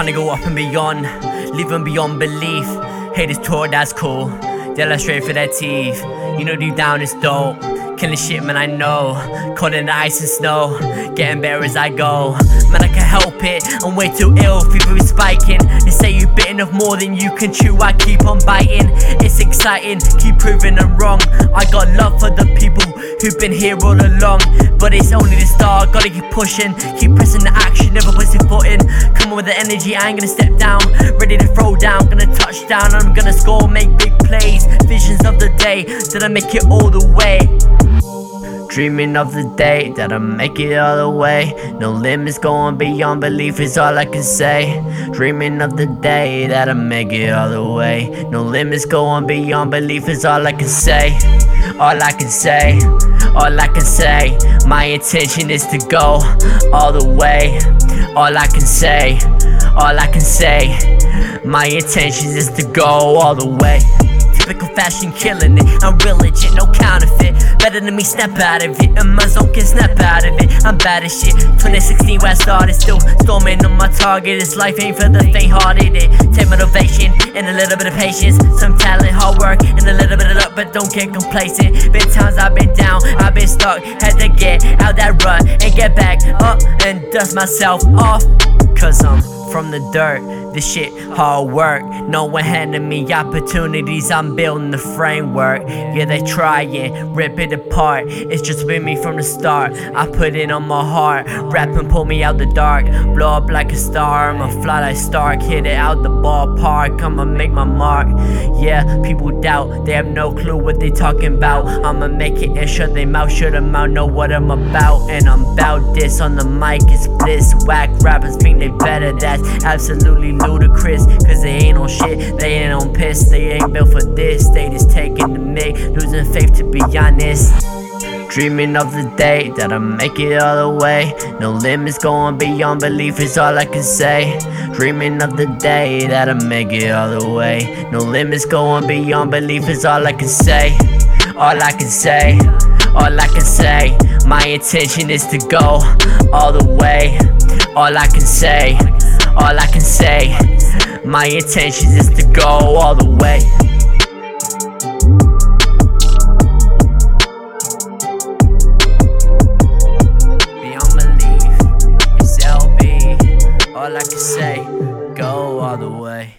Trying to go up and beyond, living beyond belief. Haters talk, that's cool. They look straight for their teeth. You know deep down it's dope. Killing shit, man, I know. Caught in the ice and snow. Getting better as I go. Man, I can help it. I'm way too ill. Fever is spiking. They say you've bitten off more than you can chew. I keep on biting. It's exciting. Keep proving them wrong. I got love for the people who've been here all along. But it's only the start. Gotta keep pushing. Keep pressing the action. Never your foot in. Come on with the energy. I ain't gonna step down. Ready to throw down. Gonna touch down. I'm gonna score. Make big plays. Visions of the day. Did I make it all the way? Dreaming of the day that I make it all the way. No limits going beyond belief is all I can say. Dreaming of the day that I make it all the way. No limits going beyond belief is all I can say. All I can say, all I can say. My intention is to go all the way. All I can say, all I can say. My intention is to go all the way. Typical fashion killing it. I'm real legit, no counterfeit. Better than me, snap out of it. And my zone can snap out of it. I'm bad as shit. 2016 where I started, still storming on my target. This life ain't for the faint hearted. It take motivation and a little bit of patience. Some talent, hard work, and a but don't get complacent. Been times I've been down, I've been stuck. Had to get out that rut and get back up and dust myself off. Cause I'm from the dirt. This shit hard work. No one handing me opportunities. I'm building the framework. Yeah, they try and rip it apart. It's just been me from the start. I put it on my heart. Rap and pull me out the dark. Blow up like a star. I'ma fly like Stark. Hit it out the ballpark. I'ma make my mark. Yeah, people doubt. They have no clue what they talking about. I'ma make it and shut their mouth. Shut them out. Know what I'm about. And I'm about this on the mic. It's bliss. Whack rappers think they better. That's absolutely ludicrous. Cause they ain't on shit, they ain't on piss, they ain't built for this. They just taking the mic, losing faith to be honest. Dreaming of the day that I make it all the way. No limits going beyond belief is all I can say. Dreaming of the day that I make it all the way. No limits going beyond belief is all I can say. All I can say, all I can say. My intention is to go all the way. All I can say, all I can say. My intention is to go all the way. Beyond belief, it's LB. All I can say, go all the way.